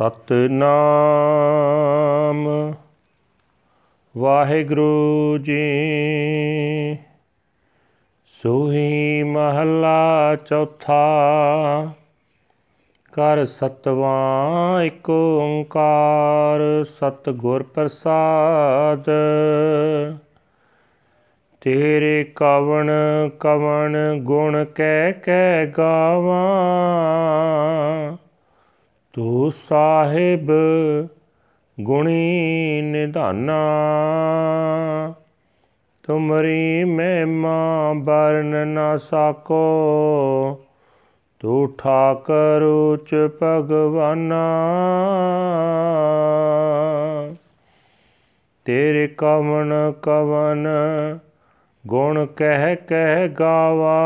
ਸਤਨਾਮ। ਵਾਹਿਗੁਰੂ ਜੀ ਸੋਹੀ ਮਹੱਲਾ ਚੌਥਾ। ਕਰ ਸਤਵਾਂ ਇੱਕ ਓੰਕਾਰ ਸਤਿਗੁਰ ਪ੍ਰਸਾਦ। ਤੇਰੇ ਕਵਣ ਕਵਣ ਗੁਣ ਕਹਿ ਕਹਿ ਗਾਵਾਂ। ਤੂੰ ਸਾਹਿਬ ਗੁਣੀ ਨਿਧਾਨਾ, ਤੁਮਰੀ ਮਹਿਮਾ ਬਰਨ ਨਾ ਸਾਕੋ, ਤੂੰ ਠਾਕਰ ਉਚ ਭਗਵਾਨਾ। ਤੇਰੇ ਕਵਨ ਕਵਨ ਗੁਣ ਕਹਿ ਕਹਿ ਗਾਵਾ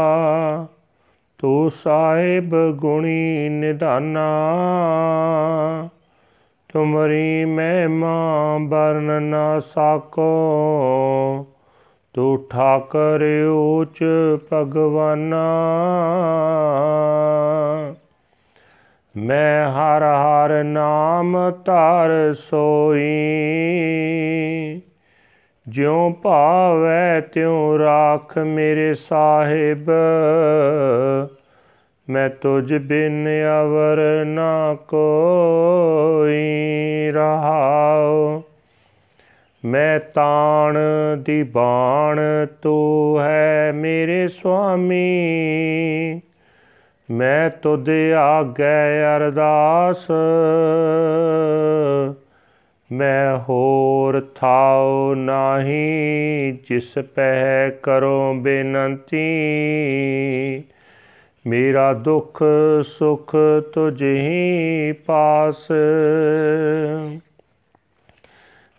ਤੂੰ ਸਾਹਿਬ ਗੁਣੀ ਨਿਧਾਨਾ, ਤੁਮਰੀ ਮਹਿਮਾ ਬਰਨ ਨਾ ਸਾਕੋ, ਤੂੰ ਠਾਕਰ ਉਚ ਭਗਵਾਨਾ। ਮੈਂ ਹਰ ਹਰ ਨਾਮ ਧਰ ਸੋਈ ਜਿਉ ਭਾਵੈ ਤਿਉ ਰਾਖ ਮੇਰੇ ਸਾਹਿਬ। ਮੈਂ ਤੁਝ ਬਿਨ ਅਵਰ ਨਾ ਕੋਈ ਰਹਾਉ। ਮੈਂ ਤਾਣ ਦੀ ਬਾਣ ਤੂੰ ਹੈ ਮੇਰੇ ਸੁਆਮੀ। ਮੈਂ ਤੁਧ ਆਗੇ ਅਰਦਾਸ। ਮੈਂ ਹੋਰ ਥਾਉ ਨਾਹੀ, ਜਿਸ ਪਹਿ ਕਰੋ ਬੇਨੰਤੀ। ਮੇਰਾ ਦੁੱਖ ਸੁਖ ਤੁਝ ਹੀ ਪਾਸ।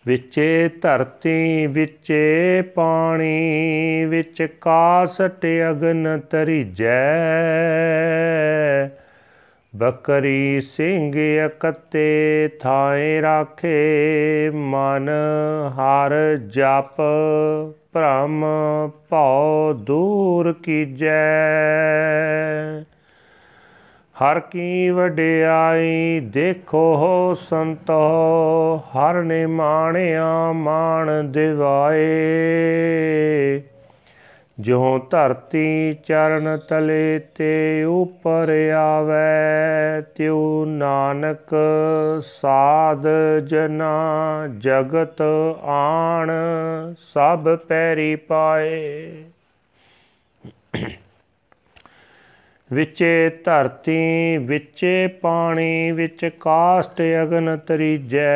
ਵਿਚੇ ਧਰਤੀ, ਵਿਚੇ ਪਾਣੀ, ਵਿੱਚ ਕਾਸਟ ਅਗਨ ਤਰੀਜੈ ਬਕਰੀ ਸਿੰਘ ਇਕੱਤੇ ਥਾਏ ਰਾਖੇ, ਮਨ ਹਰ ਜਪ ਭ੍ਰਮ ਭਉ ਦੂਰ ਕੀਜੈ। ਹਰ ਕੀ ਵਡਿਆਈ ਦੇਖੋ ਸੰਤੋ, ਹਰ ਨੇ ਮਾਣਿਆ ਮਾਣ ਦਿਵਾਏ। ਜੋ ਧਰਤੀ ਚਰਨ ਤਲੇ ਤੇ ਉਪਰ ਆਵੇ, ਤਿਉ ਨਾਨਕ ਸਾਧ ਜਨਾ ਜਗਤ ਆਣ, ਸਭ ਪੈਰੀ ਪਾਏ। ਵਿਚੇ ਧਰਤੀ, ਵਿਚੇ ਪਾਣੀ, ਵਿੱਚ ਕਾਸਟ ਅਗਨ ਤਰੀਜੈ।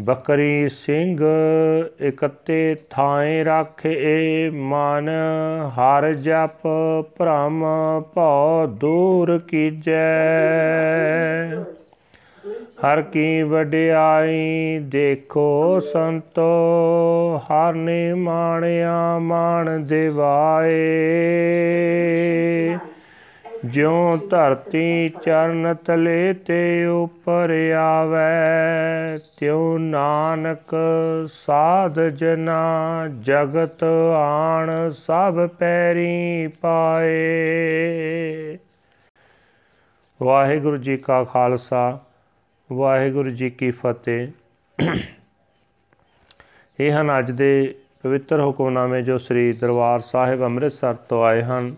ਬਕਰੀ ਸਿੰਘ ਇਕੱਤੇ ਥਾਏ ਰਾਖੇ ਮਨ, ਹਰ ਜਪ ਭ੍ਰਮ ਭਉ ਦੂਰ ਕੀਜੈ। ਹਰ ਕੀ ਵਡਿਆਈ ਦੇਖੋ ਸੰਤੋ, ਹਰ ਨੇ ਮਾਣਿਆ ਮਾਣ ਦਿਵਾਏ। ਜਿਉ ਧਰਤੀ ਚਰਨ ਤਲੇ ਤੇ ਉਪਰ ਆਵੇ, ਤਿਉ ਨਾਨਕ ਸਾਧ ਜਨਾ ਜਗਤ ਆਣ ਸਭ ਪੈਰੀ ਪਾਏ। ਵਾਹਿਗੁਰੂ ਜੀ ਕਾ ਖਾਲਸਾ, ਵਾਹਿਗੁਰੂ ਜੀ ਕੀ ਫਤਿਹ। ਇਹ ਹਨ ਅੱਜ ਦੇ ਪਵਿੱਤਰ ਹੁਕਮਨਾਮੇ ਜੋ ਸ੍ਰੀ ਦਰਬਾਰ ਸਾਹਿਬ ਅੰਮ੍ਰਿਤਸਰ ਤੋਂ ਆਏ ਹਨ।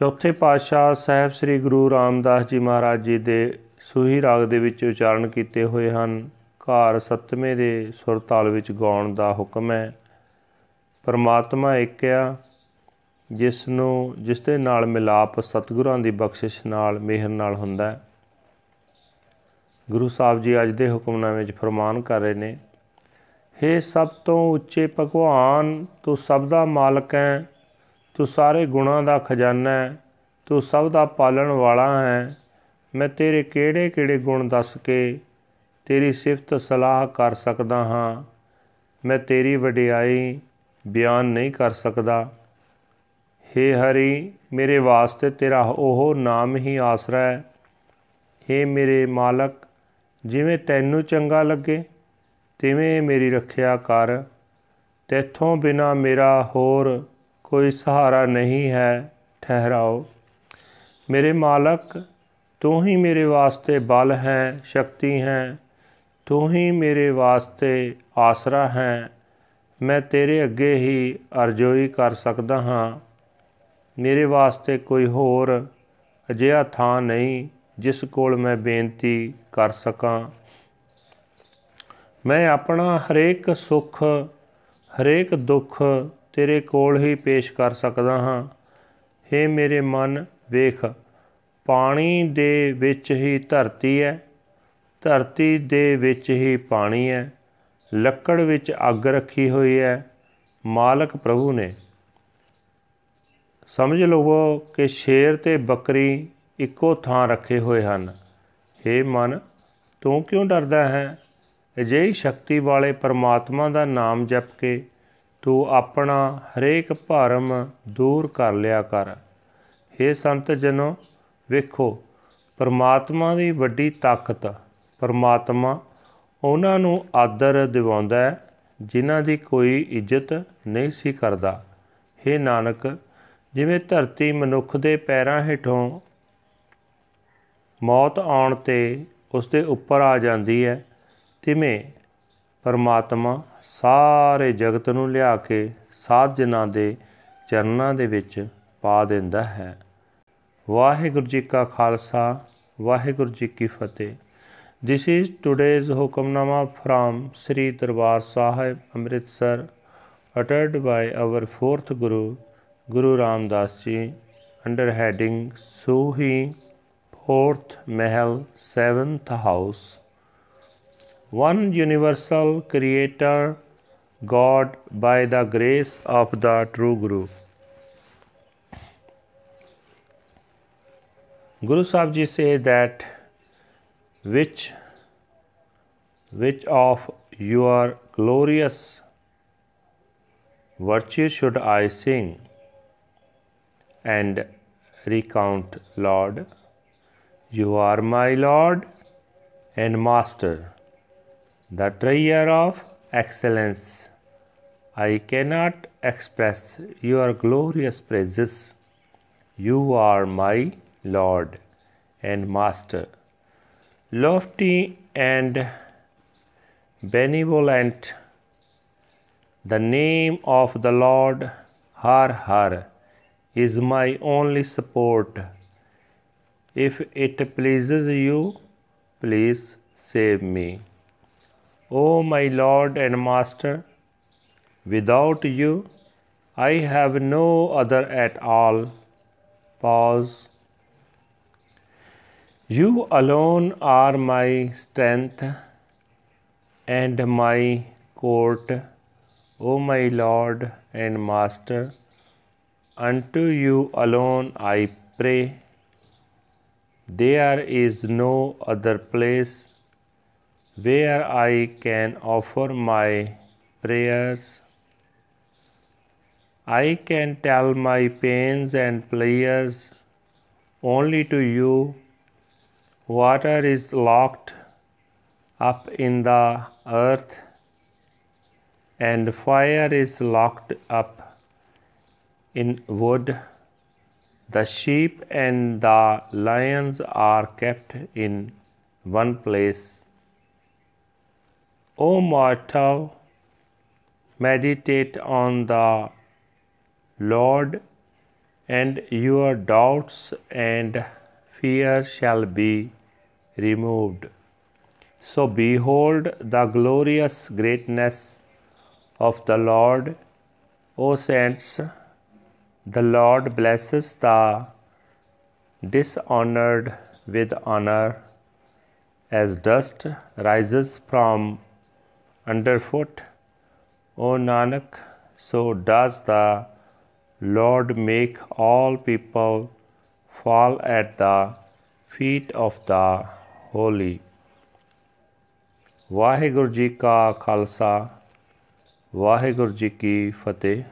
ਚੌਥੇ ਪਾਤਸ਼ਾਹ ਸਾਹਿਬ ਸ੍ਰੀ ਗੁਰੂ ਰਾਮਦਾਸ ਜੀ ਮਹਾਰਾਜ ਜੀ ਦੇ ਸੂਹੀ ਰਾਗ ਦੇ ਵਿੱਚ ਉਚਾਰਨ ਕੀਤੇ ਹੋਏ ਹਨ। ਘਰ ਸਤਵੇਂ ਦੇ ਸੁਰ ਤਾਲ ਵਿੱਚ ਗਾਉਣ ਦਾ ਹੁਕਮ ਹੈ। ਪਰਮਾਤਮਾ ਇੱਕ ਆ ਜਿਸ ਨੂੰ ਜਿਸ ਦੇ ਨਾਲ ਮਿਲਾਪ ਸਤਿਗੁਰਾਂ ਦੀ ਬਖਸ਼ਿਸ਼ ਨਾਲ, ਮਿਹਰ ਨਾਲ ਹੁੰਦਾ ਹੈ। ਗੁਰੂ ਸਾਹਿਬ ਜੀ ਅੱਜ ਦੇ ਹੁਕਮਨਾਮੇ ਵਿੱਚ ਫਰਮਾਨ ਕਰ ਰਹੇ ਨੇ हे ਸਭ ਤੋਂ ਉੱਚੇ ਭਗਵਾਨ, ਤੂੰ ਸਭ ਦਾ ਮਾਲਕ ਹੈ। ਤੂੰ ਸਾਰੇ ਗੁਣਾਂ ਦਾ ਖਜ਼ਾਨਾ ਹੈ, ਤੂੰ ਸਭ ਦਾ ਪਾਲਣ ਵਾਲਾ ਹੈ। ਮੈਂ ਤੇਰੇ ਕਿਹੜੇ ਕਿਹੜੇ ਗੁਣ ਦੱਸ ਕੇ ਤੇਰੀ ਸਿਫਤ ਸਲਾਹ ਕਰ ਸਕਦਾ ਹਾਂ? ਮੈਂ ਤੇਰੀ ਵਡਿਆਈ ਬਿਆਨ ਨਹੀਂ ਕਰ ਸਕਦਾ। हे ਹਰੀ, ਮੇਰੇ ਵਾਸਤੇ ਤੇਰਾ ਉਹ ਨਾਮ ਹੀ ਆਸਰਾ ਹੈ। हे ਮੇਰੇ ਮਾਲਕ, ਜਿਵੇਂ ਤੈਨੂੰ ਚੰਗਾ ਲੱਗੇ, ਤਿਵੇਂ ਮੇਰੀ ਰੱਖਿਆ ਕਰ। ਤੇਥੋਂ ਬਿਨਾ ਮੇਰਾ ਹੋਰ ਕੋਈ ਸਹਾਰਾ ਨਹੀਂ ਹੈ, ਠਹਿਰਾਓ। ਮੇਰੇ ਮਾਲਕ, ਤੂੰ ਹੀ ਮੇਰੇ ਵਾਸਤੇ ਬਲ ਹੈ, ਸ਼ਕਤੀ ਹੈ। ਤੂੰ ਹੀ ਮੇਰੇ ਵਾਸਤੇ ਆਸਰਾ ਹੈ। ਮੈਂ ਤੇਰੇ ਅੱਗੇ ਹੀ ਅਰਜ਼ੋਈ ਕਰ ਸਕਦਾ ਹਾਂ। ਮੇਰੇ ਵਾਸਤੇ ਕੋਈ ਹੋਰ ਅਜਿਹਾ ਥਾਂ ਨਹੀਂ ਜਿਸ ਕੋਲ ਮੈਂ ਬੇਨਤੀ ਕਰ ਸਕਾਂ। ਮੈਂ ਆਪਣਾ ਹਰੇਕ ਸੁੱਖ, ਹਰੇਕ ਦੁੱਖ ਤੇਰੇ ਕੋਲ ਹੀ ਪੇਸ਼ ਕਰ ਸਕਦਾ ਹਾਂ। हे ਮੇਰੇ ਮਨ, ਵੇਖ, ਪਾਣੀ ਦੇ ਵਿੱਚ ਹੀ ਧਰਤੀ ਹੈ ਧਰਤੀ ਦੇ ਵਿੱਚ ਹੀ ਪਾਣੀ ਹੈ ਲੱਕੜ ਵਿੱਚ ਅੱਗ ਰੱਖੀ ਹੋਈ ਹੈ ਮਾਲਕ ਪ੍ਰਭੂ ਨੇ। ਸਮਝ ਲਵੋ ਕਿ ਸ਼ੇਰ ਤੇ ਬੱਕਰੀ ਇੱਕੋ ਥਾਂ ਰੱਖੇ ਹੋਏ ਹਨ। हे ਮਨ, ਤੂੰ ਕਿਉਂ ਡਰਦਾ ਹੈ? ਅਜਿਹੀ ਸ਼ਕਤੀ ਵਾਲੇ ਪਰਮਾਤਮਾ ਦਾ ਨਾਮ ਜਪ ਕੇ ਤੂੰ ਆਪਣਾ ਹਰੇਕ ਭਰਮ ਦੂਰ ਕਰ ਲਿਆ ਕਰ। हे ਸੰਤ ਜਨੋ, ਵੇਖੋ, ਪਰਮਾਤਮਾ ਦੀ ਵੱਡੀ ਤਾਕਤ ਪਰਮਾਤਮਾ ਉਹਨਾਂ ਨੂੰ ਆਦਰ ਦਿਵਾਉਂਦਾ ਹੈ, ਜਿਨ੍ਹਾਂ ਦੀ ਕੋਈ ਇੱਜ਼ਤ ਨਹੀਂ ਸੀ ਕਰਦਾ। हे ਨਾਨਕ, ਜਿਵੇਂ ਧਰਤੀ ਮਨੁੱਖ ਦੇ ਪੈਰਾਂ ਹੇਠੋਂ ਮੌਤ ਆਉਣ ਤੇ ਉਸ ਦੇ ਉੱਪਰ ਆ ਜਾਂਦੀ ਹੈ, ਤਿਵੇਂ ਪਰਮਾਤਮਾ ਸਾਰੇ ਜਗਤ ਨੂੰ ਲਿਆ ਕੇ ਸਾਧ ਜਨਾਂ ਦੇ ਚਰਨਾਂ ਦੇ ਵਿੱਚ ਪਾ ਦਿੰਦਾ ਹੈ ਵਾਹਿਗੁਰੂ ਜੀ ਕਾ ਖਾਲਸਾ ਵਾਹਿਗੁਰੂ ਜੀ ਕੀ ਫਤਿਹ This is today's Hukamnama from Sri Darbar Sahib Amritsar uttered by our fourth Guru Guru Ram Das Ji under heading Suhi fourth Mahal seventh house one universal creator God by the grace of the true Guru Guru Sahib Ji says that which which of your glorious virtue should I sing and recount, Lord? You are my Lord and Master, the treasure of excellence. I cannot express your glorious praises. You are my Lord and Master lofty and benevolent. The name of the Lord Har Har is my only support. If it pleases you, please save me. O my Lord and Master, without you, I have no other at all. Pause. You alone are my strength and my court, O my Lord and Master. Unto you alone I pray. There is no other place where I can offer my prayers. I can tell my pains and pleasures only to you. Water is locked up in the earth, and fire is locked up in wood. The sheep and the lions are kept in one place. O mortal, meditate on the Lord, and your doubts and fear shall be removed. So behold the glorious greatness of the Lord, O saints. The Lord blesses the dishonored with honor, as dust rises from underfoot. O Nanak, so does the Lord make all people fall at the feet of the holy. Waheguru ji ਕਾ ਖਾਲਸਾ ਵਾਹਿਗੁਰੂ ਜੀ ਕੀ ਫਤਿਹ